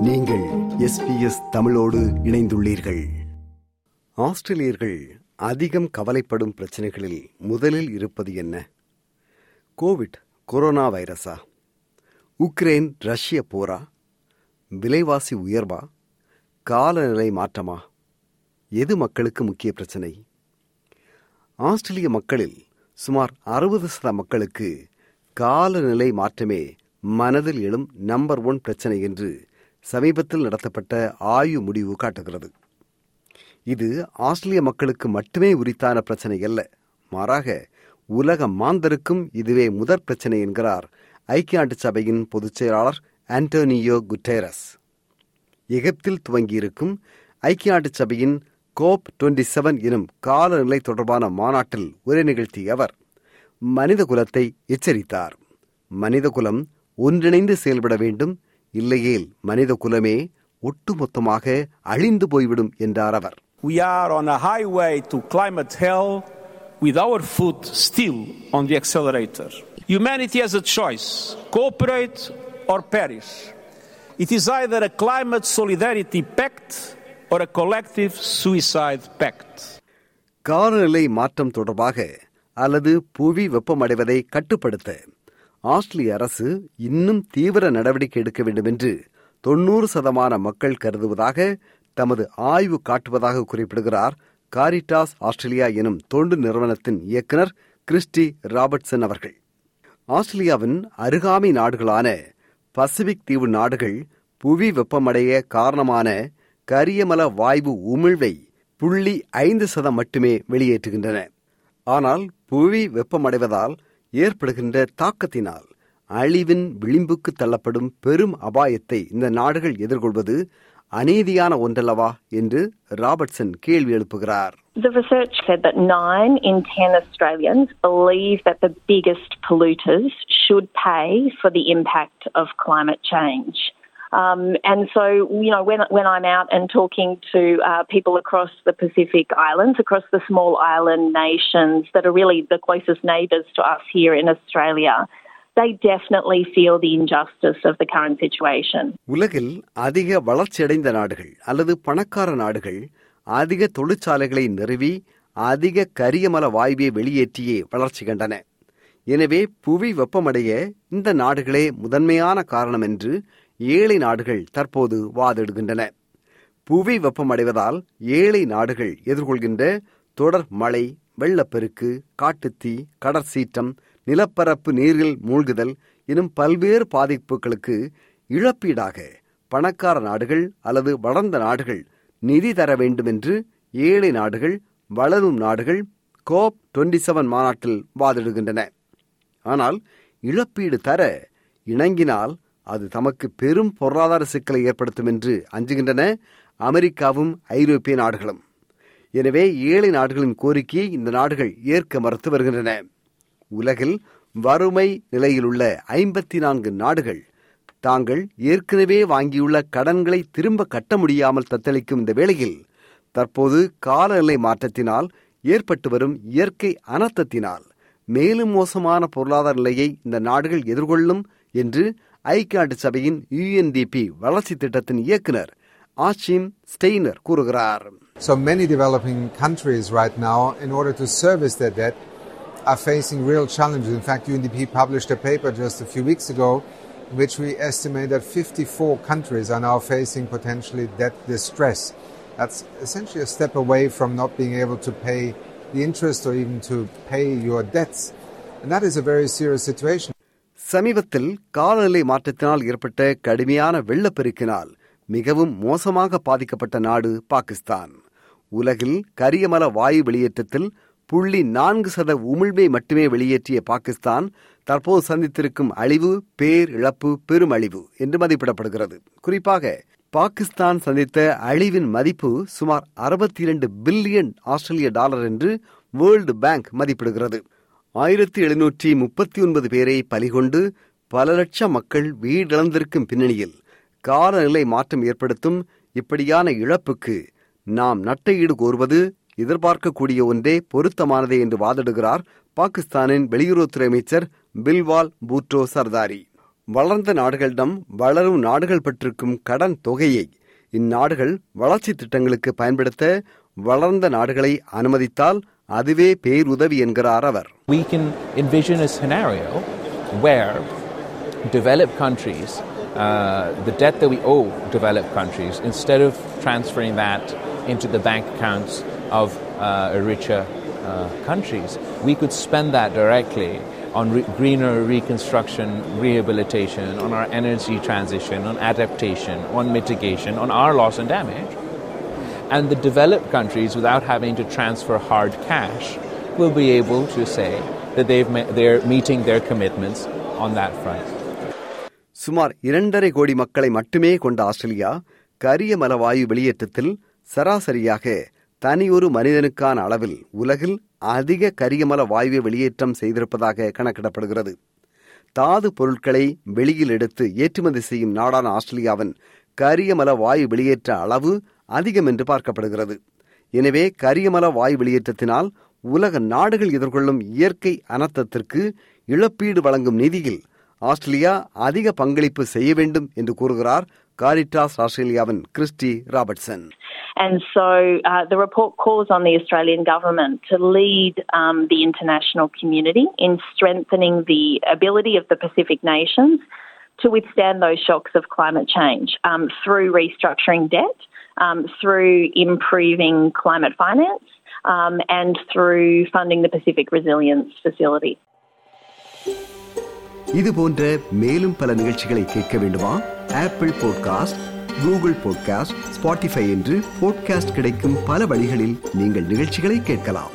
நீங்கள் எஸ்பிஎஸ் தமிழோடு இணைந்துள்ளீர்கள். ஆஸ்திரேலியர்கள் அதிகம் கவலைப்படும் பிரச்சனைகளில் முதலில் இருப்பது என்ன? Covid corona வைரஸா? உக்ரைன் ரஷ்ய போரா? விலைவாசி உயர்வா? காலநிலை மாற்றமா? எது மக்களுக்கு முக்கிய பிரச்சனை? ஆஸ்திரேலிய மக்களில் சுமார் அறுபது சத மக்களுக்கு காலநிலை மாற்றமே மனதில் எழும் நம்பர் ஒன் பிரச்சனை என்று சமீபத்தில் நடத்தப்பட்ட ஆய்வு முடிவு காட்டுகிறது. இது ஆஸ்திரேலிய மக்களுக்கு மட்டுமே உரித்தான பிரச்சனை அல்ல. மாறாக உலக மாந்தருக்கும் இதுவே முதற் பிரச்சனை என்கிறார் ஐக்கிய நாட்டு சபையின் பொதுச் செயலாளர் ஆண்டோனியோ குட்டேரஸ். எகிப்தில் துவங்கியிருக்கும் ஐக்கிய நாட்டு சபையின் கோப் டுவெண்டி செவன் எனும் காலநிலை தொடர்பான மாநாட்டில் உரை நிகழ்த்திய அவர் மனித குலத்தை எச்சரித்தார். மனித குலம் ஒன்றிணைந்து செயல்பட வேண்டும் இல்லையேல் மனித குலமே ஒட்டுமொத்தமாக அழிந்து போய்விடும் என்றார் அவர் We are on a highway to climate hell with our foot still on the accelerator. Humanity has a choice cooperate or perish. It is either a climate solidarity pact or a collective suicide pact. காலநிலை மாற்றம் தொடர்பாக அல்லது புவி வெப்பமடைவதை கட்டுப்படுத்த ஆஸ்திரேலிய அரசு இன்னும் தீவிர நடவடிக்கை எடுக்க வேண்டும் என்று தொன்னூறு சதமான மக்கள் கருதுவதாக தமது ஆய்வு காட்டுவதாக குறிப்பிடுகிறார் காரிட்டாஸ் ஆஸ்திரேலியா எனும் தொண்டு நிறுவனத்தின் இயக்குனர் கிறிஸ்டி ராபர்ட்சன் அவர்கள். ஆஸ்திரேலியாவின் அருகாமை நாடுகளான பசிபிக் தீவு நாடுகள் புவி வெப்பமடைய காரணமான கரியமல வாய்வு உமிழ்வை புள்ளி ஐந்து சதம் மட்டுமே வெளியேற்றுகின்றன. ஆனால் புவி வெப்பமடைவதால் ஏற்படுகின்ற தாக்கத்தினால் அழிவின் விளிம்புக்கு தள்ளப்படும் பெரும் அபாயத்தை இந்த நாடுகள் எதிர்கொள்வது அநீதியான ஒன்றல்லவா என்று ராபர்ட்சன் கேள்வி எழுப்புகிறார் The research said that nine in ten Australians believe that the biggest polluters should pay for the impact of climate change. Um, and so, you know, when, when I'm out and talking to uh, people across the Pacific Islands, across the small island nations that are really the closest neighbours to us here in Australia, they definitely feel the injustice of the current situation. உலகில் அதிக வளர்ச்சியடைந்த நாடுகள் அல்லது பணக்கார நாடுகள் அதிக தொழிற்சாலைகளை நிறுவி அதிக கரியமல வாயுவை வெளியேற்றியே வளர்ச்சி கண்டன எனவே புவி வெப்பமடைய இந்த நாடுகளே முதன்மையான காரணம் என்று ஏழை நாடுகள் தற்போது வாதிடுகின்றன. புவி வெப்பமடைவதால் ஏழை நாடுகள் எதிர்கொள்கின்ற தொடர் மழை வெள்ளப்பெருக்கு காட்டுத்தீ கடற்சீற்றம் நிலப்பரப்பு நீரில் மூழ்குதல் எனும் பல்வேறு பாதிப்புகளுக்கு இழப்பீடாக பணக்கார நாடுகள் அல்லது வளர்ந்த நாடுகள் நிதி தர வேண்டும் என்று ஏழை நாடுகள் வளரும் நாடுகள் கோப் டுவெண்டி செவன் மாநாட்டில் வாதிடுகின்றன. ஆனால் இழப்பீடு தர இணங்கினால் அது தமக்கு பெரும் பொருளாதார சிக்கலை ஏற்படுத்தும் என்று அஞ்சுகின்றன அமெரிக்காவும் ஐரோப்பிய நாடுகளும். எனவே ஏழை நாடுகளின் கோரிக்கையை இந்த நாடுகள் ஏற்க மறுத்து வருகின்றன. உலகில் வறுமை நிலையிலுள்ள ஐம்பத்தி நான்கு நாடுகள் தாங்கள் ஏற்கனவே வாங்கியுள்ள கடன்களை திரும்ப கட்ட முடியாமல் தத்தளிக்கும் இந்த வேளையில் தற்போது காலநிலை மாற்றத்தினால் ஏற்பட்டு வரும் இயற்கை அனர்த்தத்தினால் மேலும் மோசமான பொருளாதார நிலையை இந்த நாடுகள் எதிர்கொள்ளும் என்று ஐக்கிய நாட்டு சபையின் யுஎன்டிபி வளர்ச்சி திட்டத்தின் இயக்குனர் ஆஷிம் ஸ்டெய்னர் கூறுகிறார் So many developing countries right now, in order to service their debt, are facing real challenges. In fact, UNDP published a paper just a few weeks ago in which we estimate that 54 countries are now facing potentially debt distress. That's essentially a step away from not being able to pay the interest or even to pay your debts. And that is a very serious situation. சமீபத்தில் காலநிலை மாற்றத்தினால் ஏற்பட்ட கடுமையான வெள்ளப்பெருக்கினால் மிகவும் மோசமாக பாதிக்கப்பட்ட நாடு பாகிஸ்தான். உலகில் கரியமல வாயு வெளியேற்றத்தில் புள்ளி நான்கு சத உமிழ்வை மட்டுமே வெளியேற்றிய பாகிஸ்தான் தற்போது சந்தித்திருக்கும் அழிவு பேர் இழப்பு பெரும் அழிவு என்று மதிப்பிடப்படுகிறது. குறிப்பாக பாகிஸ்தான் சந்தித்த அழிவின் மதிப்பு சுமார் அறுபத்தி இரண்டு பில்லியன் ஆஸ்திரேலிய டாலர் என்று வேர்ல்டு பேங்க் மதிப்பிடுகிறது. ஆயிரத்தி எழுநூற்றி முப்பத்தி ஒன்பது பேரை பலிகொண்டு பல லட்சம் மக்கள் வீடிழந்திருக்கும் பின்னணியில் காலநிலை மாற்றம் ஏற்படுத்தும் இப்படியான இழப்புக்கு நாம் நட்டையீடு கோருவது எதிர்பார்க்கக்கூடிய ஒன்றே பொருத்தமானதே என்று வாதிடுகிறார் பாகிஸ்தானின் வெளியுறவுத்துறை அமைச்சர் பில்வால் பூட்டோ சர்தாரி. வளர்ந்த நாடுகளிடம் வளரும் நாடுகள் பெற்றிருக்கும் கடன் தொகையை இந்நாடுகள் வளர்ச்சி திட்டங்களுக்கு பயன்படுத்த வளர்ந்த நாடுகளை அனுமதித்தால் அதுவே பேருதவி என்கிறார் அவர் We can envision a scenario where developed countries, uh, the debt that we owe developed countries, instead of transferring that into the bank accounts of uh, richer uh, countries, we could spend that directly on re- greener reconstruction, rehabilitation, on our energy transition, on adaptation, on mitigation, on our loss and damage. And the developed countries, without having to transfer hard cash, will be able to say that they've met, they're meeting their commitments on that front. சுமார் இரண்டரை கோடி மக்களை மட்டுமே கொண்ட Australia கரிய மலவாயு வெளியேற்றத்தில் சராசரியாக தனியொரு மனிதனுக்கான அளவில் உலகில் அதிக கரியமல வாயுவை வெளியேற்றம் செய்திருப்பதாக கணக்கிடப்படுகிறது தாது பொருட்களை வெளியில் எடுத்து ஏற்றுமதி செய்யும் நாடான ஆஸ்திரேலியாவின் கரியமல வாயு வெளியேற்ற அளவு அதிகம் என்று பார்க்கப்படுகிறது எனவே கரியமல வாயு வெளியேற்றத்தினால் உலக நாடுகள் எதிர்கொள்ளும் இயற்கை அனர்த்தத்திற்கு இழப்பீடு வழங்கும் நிதியில் ஆஸ்திரேலியா அதிக பங்களிப்பு செய்ய வேண்டும் என்று கூறுகிறார் காரிட்டாஸ் ஆஸ்திரேலியாவின் Christie Robertson And so uh, the report calls on the Australian government to lead um, the international community in strengthening the ability of the Pacific nations to withstand those shocks of climate change um, through restructuring debt, um, through improving climate finance, um, and through funding the Pacific Resilience Facility. இது போன்ற மேலும் பல நிகழ்ச்சிகளை கேட்க வேண்டுமா Apple podcast Google podcast Spotify என்று podcast கிடைக்கும் பல வழிகளில் நீங்கள் நிகழ்ச்சிகளை கேட்கலாம்